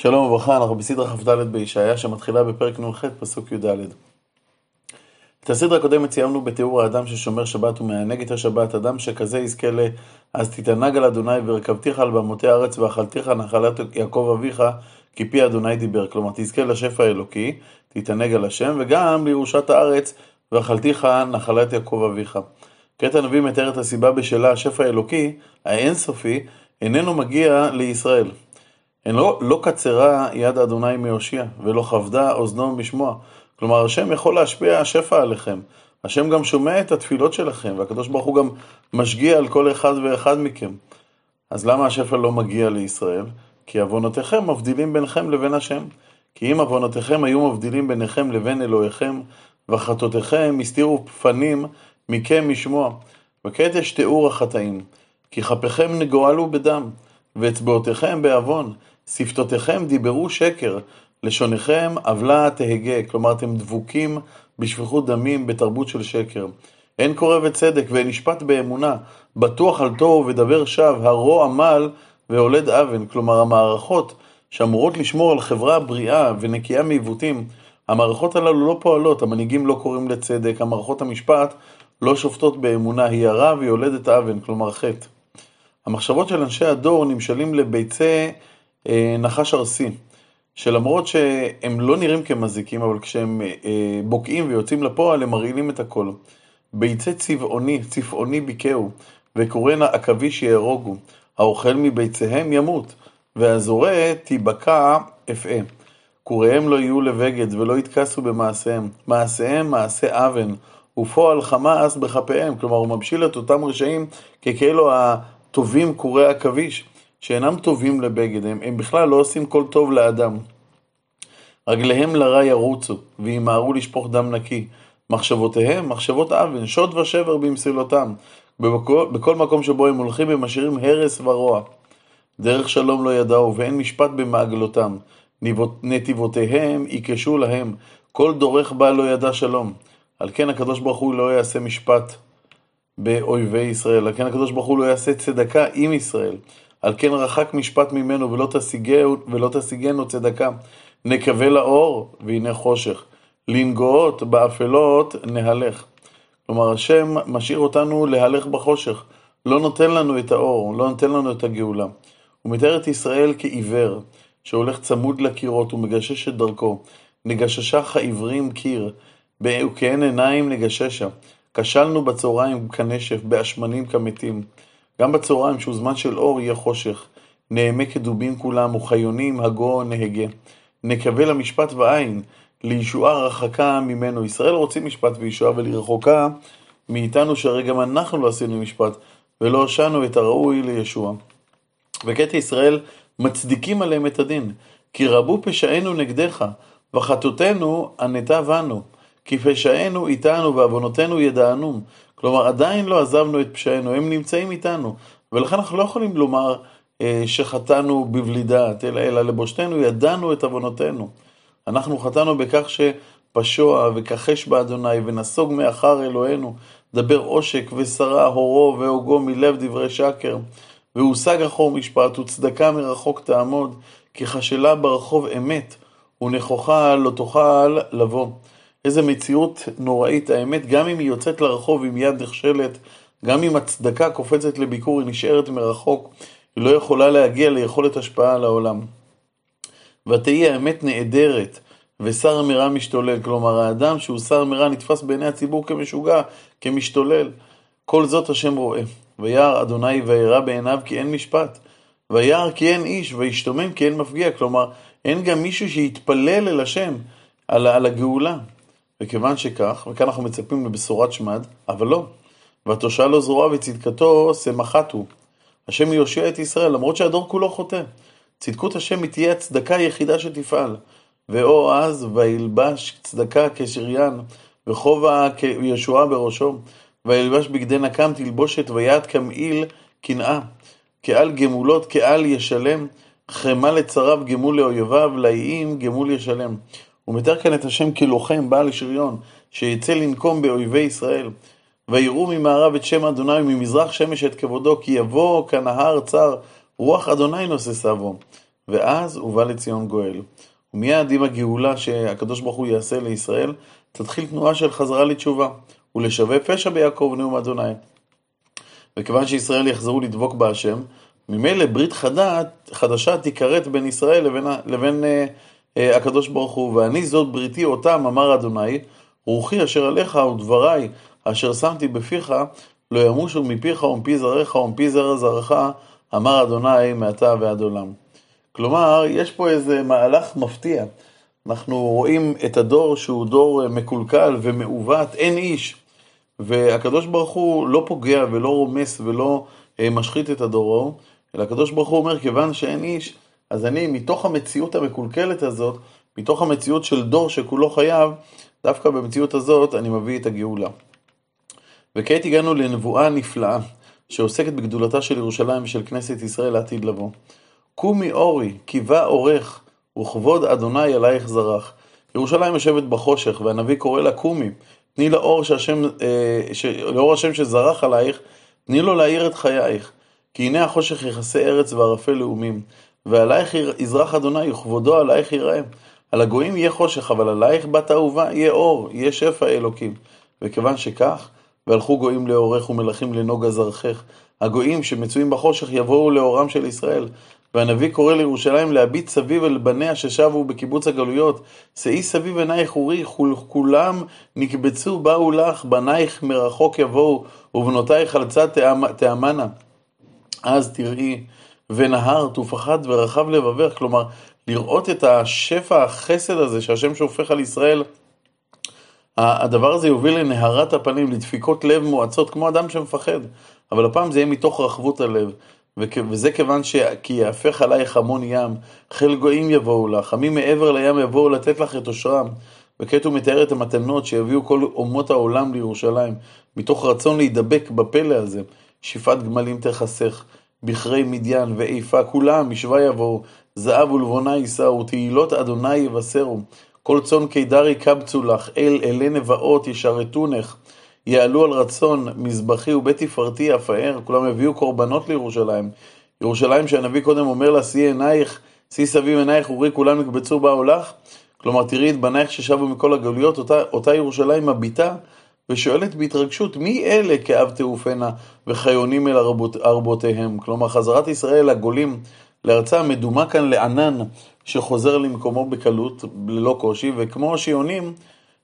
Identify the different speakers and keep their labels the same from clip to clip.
Speaker 1: שלום וברכה, אנחנו בסדרה כ"ד בישעיה שמתחילה בפרק נ"ח פסוק י"ד. את הסדרה הקודמת סיימנו בתיאור האדם ששומר שבת ומענג את השבת, אדם שכזה יזכה ל... אז תתענג על אדוני ורכבתיך על במותי הארץ ואכלתיך נחלת יעקב אביך כי פי אדוני דיבר. כלומר תזכה לשפע האלוקי, תתענג על השם, וגם לירושת הארץ ואכלתיך נחלת יעקב אביך. קטע הנביא מתאר את הסיבה בשלה השפע האלוקי, האינסופי, איננו מגיע לישראל. אין לא, לא קצרה יד אדוני מיושיע, ולא כבדה אוזנו משמוע. כלומר, השם יכול להשפיע השפע עליכם. השם גם שומע את התפילות שלכם, והקדוש ברוך הוא גם משגיע על כל אחד ואחד מכם. אז למה השפע לא מגיע לישראל? כי עוונותיכם מבדילים ביניכם לבין השם. כי אם עוונותיכם היו מבדילים ביניכם לבין אלוהיכם, וחטאותיכם הסתירו פנים מכם משמוע. וכעת יש תיאור החטאים. כי חפיכם נגואלו בדם, ואצבעותיכם בעוון, שפתותיכם דיברו שקר, לשוניכם עוולה תהגה, כלומר אתם דבוקים בשפיכות דמים בתרבות של שקר. אין קורא וצדק ואין נשפט באמונה, בטוח על תוהו ודבר שווא, הרוע עמל והולד אבן, כלומר המערכות שאמורות לשמור על חברה בריאה ונקייה מעיוותים, המערכות הללו לא פועלות, המנהיגים לא קוראים לצדק, המערכות המשפט לא שופטות באמונה, היא הרע והיא יולדת אבן, כלומר חטא. המחשבות של אנשי הדור נמשלים לביצי נחש ארסי, שלמרות שהם לא נראים כמזיקים, אבל כשהם אה, בוקעים ויוצאים לפועל, הם מרעילים את הכל. ביצי צבעוני, צפעוני ביכהו, וקוראנה עכביש יהרוגו, האוכל מביציהם ימות, והזורע תיבקע אפעה. קוריהם לא יהיו לבגד ולא יתכסו במעשיהם, מעשיהם מעשה אבן, ופועל חמאס בכפיהם, כלומר הוא ממשיל את אותם רשעים ככאלו הטובים קורי עכביש. שאינם טובים לבגד, הם, הם בכלל לא עושים כל טוב לאדם. רגליהם לרע ירוצו, וימהרו לשפוך דם נקי. מחשבותיהם, מחשבות אבן, שוד ושבר במסילותם. בכל, בכל מקום שבו הם הולכים הם משאירים הרס ורוע. דרך שלום לא ידעו, ואין משפט במעגלותם. נתיבותיהם ייכשו להם, כל דורך בה לא ידע שלום. על כן הקדוש ברוך הוא לא יעשה משפט באויבי ישראל, על כן הקדוש ברוך הוא לא יעשה צדקה עם ישראל. על כן רחק משפט ממנו ולא, תשיגנו, ולא תשיגנו צדקה. נקווה לאור והנה חושך. לנגועות באפלות נהלך. כלומר, השם משאיר אותנו להלך בחושך. לא נותן לנו את האור, לא נותן לנו את הגאולה. הוא מתאר את ישראל כעיוור, שהולך צמוד לקירות ומגשש את דרכו. נגששך העברים קיר, וכעין עיניים נגששה. כשלנו בצהריים כנשף, באשמנים כמתים. גם בצהריים, שהוא זמן של אור, יהיה חושך. נהמה כדובים כולם, וחיונים הגו נהגה. נקווה למשפט ועין, לישועה רחקה ממנו. ישראל רוצים משפט וישועה, אבל היא רחוקה מאיתנו, שהרי גם אנחנו לא עשינו משפט, ולא הושענו את הראוי לישוע. וקטע ישראל מצדיקים עליהם את הדין, כי רבו פשענו נגדך, וחטאותינו ענתה בנו. כי פשענו איתנו ועוונותינו ידענו. כלומר, עדיין לא עזבנו את פשענו, הם נמצאים איתנו. ולכן אנחנו לא יכולים לומר אה, שחטאנו בבלי דעת, אלא, אלא לבושתנו ידענו את עוונותינו. אנחנו חטאנו בכך שפשוע וכחש באדוני ונסוג מאחר אלוהינו, דבר עושק ושרה הורו והוגו מלב דברי שקר. והושג אחור משפט וצדקה מרחוק תעמוד, כי חשלה ברחוב אמת, ונכוחה לא תוכל לבוא. איזה מציאות נוראית האמת, גם אם היא יוצאת לרחוב עם יד נכשלת, גם אם הצדקה קופצת לביקור, היא נשארת מרחוק, היא לא יכולה להגיע ליכולת השפעה על העולם. ותהי האמת נעדרת, ושר מרע משתולל. כלומר, האדם שהוא שר מרע נתפס בעיני הציבור כמשוגע, כמשתולל. כל זאת השם רואה. וירא אדוני וירא בעיניו כי אין משפט. וירא כי אין איש, וישתומם כי אין מפגיע. כלומר, אין גם מישהו שיתפלל אל השם על, על הגאולה. וכיוון שכך, וכאן אנחנו מצפים לבשורת שמד, אבל לא. והתושע לו זרוע וצדקתו שמחת הוא. השם יושיע את ישראל, למרות שהדור כולו חוטא. צדקות השם היא תהיה הצדקה היחידה שתפעל. ואו אז וילבש צדקה כשריין, וכובע כישועה בראשו, וילבש בגדי נקם תלבושת, ויד כמעיל קנאה. כעל גמולות, כעל ישלם, חמה לצריו גמול לאויביו, לאיים גמול ישלם. הוא מתאר כאן את השם כלוחם, בעל שריון, שיצא לנקום באויבי ישראל. ויראו ממערב את שם אדוני וממזרח שמש את כבודו, כי יבוא כנהר צר, רוח אדוני נושא סבו. ואז הובא לציון גואל. ומיד עם הגאולה שהקדוש ברוך הוא יעשה לישראל, תתחיל תנועה של חזרה לתשובה, ולשווה פשע ביעקב נאום אדוני. וכיוון שישראל יחזרו לדבוק בהשם, ממילא ברית חדה, חדשה תיכרת בין ישראל לבין, לבין אה, אה, הקדוש ברוך הוא, ואני זאת בריתי אותם, אמר אדוני, רוחי אשר עליך ודבריי אשר שמתי בפיך, לא ימושו מפיך ומפי זרעך ומפי זרע זרעך, אמר אדוני מעתה ועד עולם. כלומר, יש פה איזה מהלך מפתיע. אנחנו רואים את הדור שהוא דור אה, מקולקל ומעוות, אין איש. והקדוש ברוך הוא לא פוגע ולא רומס ולא אה, משחית את הדור ההוא, אלא הקדוש ברוך הוא אומר, כיוון שאין איש, אז אני, מתוך המציאות המקולקלת הזאת, מתוך המציאות של דור שכולו חייב, דווקא במציאות הזאת אני מביא את הגאולה. וכעת הגענו לנבואה נפלאה, שעוסקת בגדולתה של ירושלים ושל כנסת ישראל לעתיד לבוא. קומי אורי, קיבה אורך, וכבוד אדוני עלייך זרח. ירושלים יושבת בחושך, והנביא קורא לה קומי, תני לאור, שהשם, אה, ש... לאור השם שזרח עלייך, תני לו להאיר את חייך. כי הנה החושך יכסה ארץ וערפל לאומים, ועלייך יזרח אדוני, וכבודו עלייך יראה. על הגויים יהיה חושך, אבל עלייך בת אהובה יהיה אור, יהיה שפע אלוקים. וכיוון שכך, והלכו גויים לאורך ומלכים לנוגה זרחך, הגויים שמצויים בחושך יבואו לאורם של ישראל. והנביא קורא לירושלים להביט סביב אל בניה ששבו בקיבוץ הגלויות. שאי סביב עינייך אורי, כולם נקבצו באו לך, בנייך מרחוק יבואו, ובנותייך על צד תאמנה. אז תראי, ונהרת ופחד ורחב לבבך, כלומר, לראות את השפע החסד הזה שהשם שופך על ישראל, הדבר הזה יוביל לנהרת הפנים, לדפיקות לב מואצות, כמו אדם שמפחד. אבל הפעם זה יהיה מתוך רחבות הלב. וזה כיוון ש... כי יהפך עלייך המון ים, חיל גויים יבואו לך, עמים מעבר לים יבואו לתת לך את עושרם. וכעת הוא מתאר את המתנות שיביאו כל אומות העולם לירושלים, מתוך רצון להידבק בפלא הזה. שפעת גמלים תכסך, בכרי מדיין ואיפה, כולם משווה יבואו, זהב ולבונה יישאו, תהילות אדוני יבשרו. כל צאן קידר יקבצו לך, אל אלי נבעות ישרתונך. יעלו על רצון מזבחי ובית תפארתי אפאר, כולם הביאו קורבנות לירושלים. ירושלים שהנביא קודם אומר לה, שאי עינייך, שאי סביב עינייך ורי כולם יקבצו באו לך. כלומר, תראי את בנייך ששבו מכל הגלויות, אותה, אותה ירושלים מביטה ושואלת בהתרגשות, מי אלה כאב תעופנה וחיונים אל ארבותיהם? כלומר, חזרת ישראל הגולים לארצה מדומה כאן לענן שחוזר למקומו בקלות, ללא קושי, וכמו שיונים,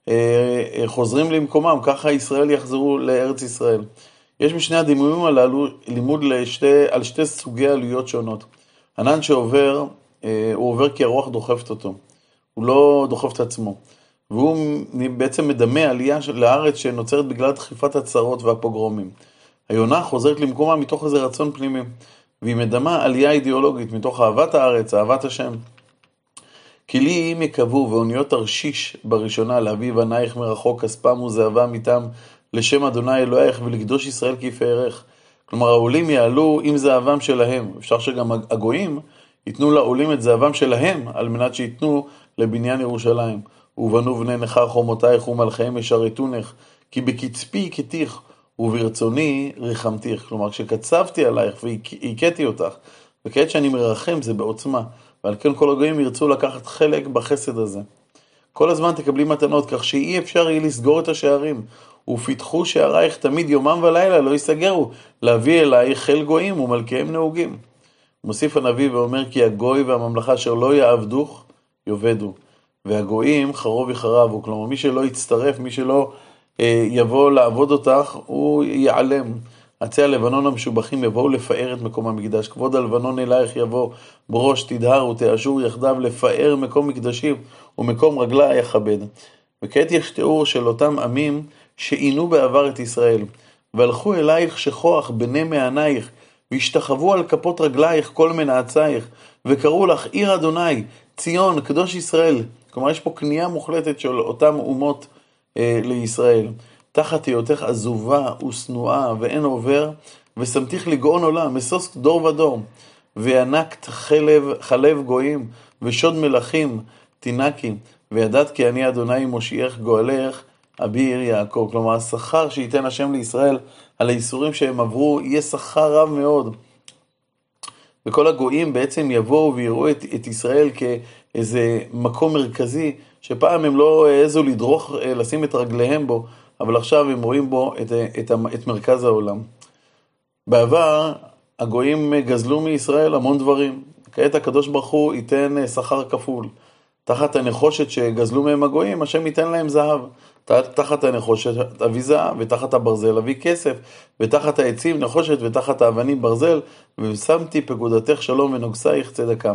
Speaker 1: אה, אה, חוזרים למקומם, ככה ישראל יחזרו לארץ ישראל. יש בשני הדימויים הללו לימוד לשתי, על שתי סוגי עלויות שונות. ענן שעובר, אה, הוא עובר כי הרוח דוחפת אותו, הוא לא דוחף את עצמו. והוא בעצם מדמה עלייה לארץ שנוצרת בגלל דחיפת הצרות והפוגרומים. היונה חוזרת למקומה מתוך איזה רצון פנימי, והיא מדמה עלייה אידיאולוגית מתוך אהבת הארץ, אהבת השם. כי לי אם יקבעו ואוניות תרשיש בראשונה להביא בנייך מרחוק כספם וזהבם איתם לשם אדוני אלוהיך ולקדוש ישראל כיפארך. כלומר העולים יעלו עם זהבם שלהם. אפשר שגם הגויים ייתנו לעולים את זהבם שלהם על מנת שייתנו לבניין ירושלים. ובנו בני נכר חומותייך ומלכיהם ישרתונך כי בקצפי הכיתיך וברצוני ריחמתיך. כלומר כשקצבתי עלייך והכיתי אותך וכעת שאני מרחם זה בעוצמה. ועל כן כל הגויים ירצו לקחת חלק בחסד הזה. כל הזמן תקבלי מתנות, כך שאי אפשר יהיה לסגור את השערים. ופיתחו שערייך תמיד יומם ולילה לא ייסגרו, להביא אלייך חיל גויים ומלכיהם נהוגים. מוסיף הנביא ואומר כי הגוי והממלכה אשר לא יעבדוך, יאבדו. והגויים חרוב יחרבו, כלומר מי שלא יצטרף, מי שלא אה, יבוא לעבוד אותך, הוא ייעלם. עצי הלבנון המשובחים יבואו לפאר את מקום המקדש. כבוד הלבנון אלייך יבוא, בראש תדהר ותאשור יחדיו לפאר מקום מקדשים ומקום רגלה יכבד. וכעת יש תיאור של אותם עמים שעינו בעבר את ישראל. והלכו אלייך שכוח בני מענייך, והשתחוו על כפות רגלייך כל מנעצייך, וקראו לך עיר אדוני, ציון, קדוש ישראל. כלומר, יש פה כניעה מוחלטת של אותם אומות אה, לישראל. תחת היותך עזובה ושנואה ואין עובר, ושמתיך לגאון עולם, משוש דור ודור. וינקת חלב, חלב גויים, ושוד מלכים תינקי, וידעת כי אני אדוני מושיעך גואלך, אביר יעקב. כלומר, השכר שייתן השם לישראל על הייסורים שהם עברו, יהיה שכר רב מאוד. וכל הגויים בעצם יבואו ויראו את, את ישראל כאיזה מקום מרכזי, שפעם הם לא העזו לדרוך, אה, לשים את רגליהם בו, אבל עכשיו הם רואים בו את, את, את מרכז העולם. בעבר הגויים גזלו מישראל המון דברים. כעת הקדוש ברוך הוא ייתן אה, שכר כפול. תחת הנחושת שגזלו מהם הגויים, השם ייתן להם זהב. תחת הנחושת אביא זהב, ותחת הברזל אביא כסף, ותחת העצים נחושת, ותחת האבנים ברזל, ושמתי פקודתך שלום ונוגסייך צדקה.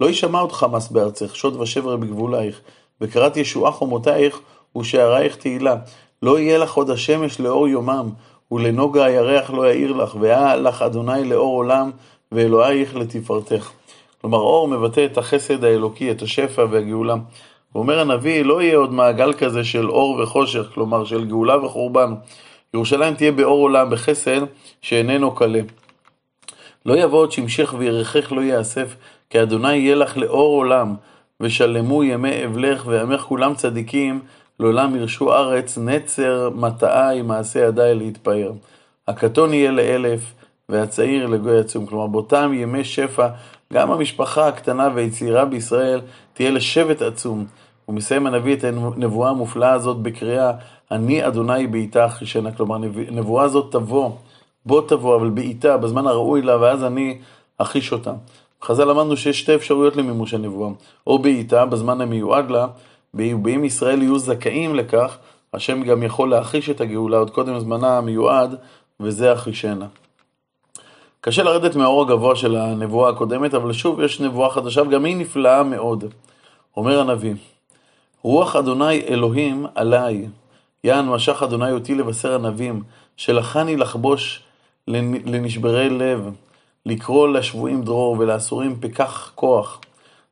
Speaker 1: לא יישמע עוד חמס בארצך, שוד ושבר בגבולייך, וקראת ישועה חומותייך, ושערייך תהילה. לא יהיה לך עוד השמש לאור יומם, ולנוגה הירח לא יאיר לך, והיה לך אדוני לאור עולם, ואלוהיך לתפארתך. כלומר, אור מבטא את החסד האלוקי, את השפע והגאולה. ואומר הנביא, לא יהיה עוד מעגל כזה של אור וחושך, כלומר של גאולה וחורבן. ירושלים תהיה באור עולם, בחסד שאיננו קלה. לא יבוא עוד שמשך וירכך לא יאסף, כי אדוני יהיה לך לאור עולם, ושלמו ימי אבלך וימך כולם צדיקים, לעולם ירשו ארץ, נצר מטעה עם מעשה ידיי להתפאר. הקטון יהיה לאלף, והצעיר לגוי עצום. כלומר, באותם ימי שפע, גם המשפחה הקטנה והצעירה בישראל תהיה לשבט עצום. הוא מסיים הנביא את הנבואה המופלאה הזאת בקריאה, אני אדוני בעיתה אחישנה. כלומר, נבואה הזאת תבוא, בוא תבוא, אבל בעיתה, בזמן הראוי לה, ואז אני אחיש אותה. בחז"ל למדנו שיש שתי אפשרויות למימוש הנבואה, או בעיתה, בזמן המיועד לה, ואם ישראל יהיו זכאים לכך, השם גם יכול להחיש את הגאולה עוד קודם זמנה המיועד, וזה אחישנה. קשה לרדת מהאור הגבוה של הנבואה הקודמת, אבל שוב יש נבואה חדשה, וגם היא נפלאה מאוד. אומר הנביא, רוח אדוני אלוהים עליי, יען משך אדוני אותי לבשר הנביאים, שלחני לחבוש לנשברי לב, לקרוא לשבויים דרור ולאסורים פיקח כוח.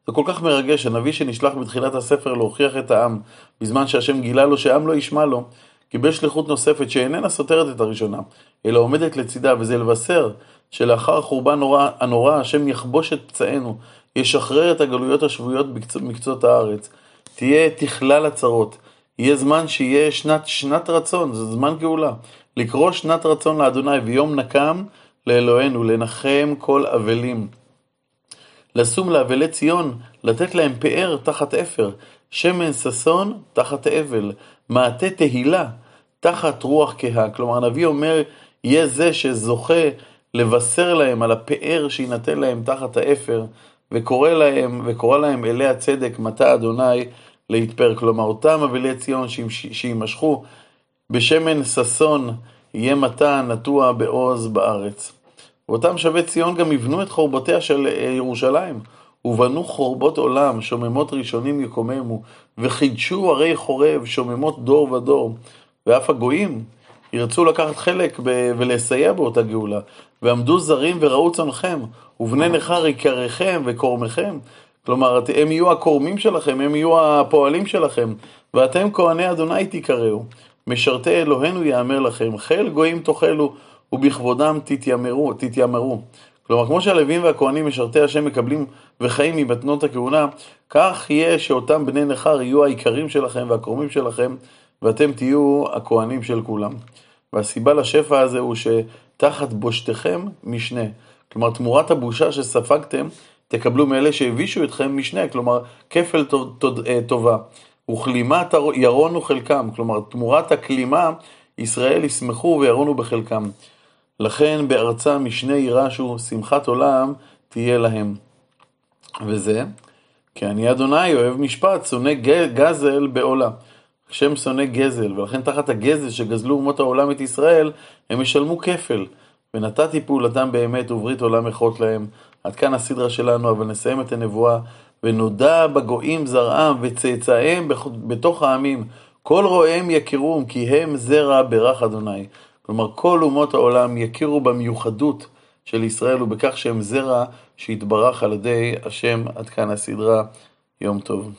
Speaker 1: זה כל כך מרגש, הנביא שנשלח בתחילת הספר להוכיח את העם, בזמן שהשם גילה לו שהעם לא ישמע לו, קיבל שליחות נוספת שאיננה סותרת את הראשונה, אלא עומדת לצידה, וזה לבשר שלאחר החורבן הנורא, השם יכבוש את פצעינו, ישחרר את הגלויות השבויות מקצות הארץ. תהיה תכלל הצרות. יהיה זמן שיהיה שנת, שנת רצון, זה זמן גאולה. לקרוא שנת רצון לאדוני ויום נקם לאלוהינו, לנחם כל אבלים. לשום לאבלי ציון, לתת להם פאר תחת אפר, שמן ששון תחת אבל, מעטה תהילה תחת רוח כהה. כלומר, הנביא אומר, יהיה זה שזוכה לבשר להם על הפאר שיינתן להם תחת האפר, וקורא להם, וקורא להם אלי הצדק, מטה אדוני להתפר. כלומר, אותם אבלי ציון שימשכו בשמן ששון, יהיה מטה נטוע בעוז בארץ. ואותם שבי ציון גם יבנו את חורבותיה של ירושלים. ובנו חורבות עולם, שוממות ראשונים יקוממו, וחידשו ערי חורב, שוממות דור ודור. ואף הגויים ירצו לקחת חלק ב- ולסייע באותה גאולה. ועמדו זרים וראו צונכם, ובני נכר יקריכם וקורמכם. כלומר, הם יהיו הקורמים שלכם, הם יהיו הפועלים שלכם, ואתם כהני אדוני תקראו. משרתי אלוהינו יאמר לכם, חיל גויים תאכלו, ובכבודם תתיימרו, תתיימרו. כלומר, כמו שהלווים והכהנים משרתי השם מקבלים וחיים ממתנות הכהונה, כך יהיה שאותם בני נכר יהיו העיקרים שלכם והקורמים שלכם, ואתם תהיו הכהנים של כולם. והסיבה לשפע הזה הוא שתחת בושתכם משנה. כלומר, תמורת הבושה שספגתם, תקבלו מאלה שהבישו אתכם משנה, כלומר, כפל אה, טובה. וכלימת ירונו חלקם, כלומר, תמורת הכלימה, ישראל ישמחו וירונו בחלקם. לכן בארצם משנה יירשו, שמחת עולם תהיה להם. וזה, כי אני אדוני אוהב משפט, שונא גזל בעולה. השם שונא גזל, ולכן תחת הגזל שגזלו אומות העולם את ישראל, הם ישלמו כפל. ונתתי פעולתם באמת וברית עולם אכות להם. עד כאן הסדרה שלנו, אבל נסיים את הנבואה. ונודע בגויים זרעם וצאצאיהם בתוך העמים. כל רואיהם יכירום, כי הם זרע ברך אדוני. כלומר, כל אומות העולם יכירו במיוחדות של ישראל ובכך שהם זרע שהתברך על ידי השם. עד כאן הסדרה. יום טוב.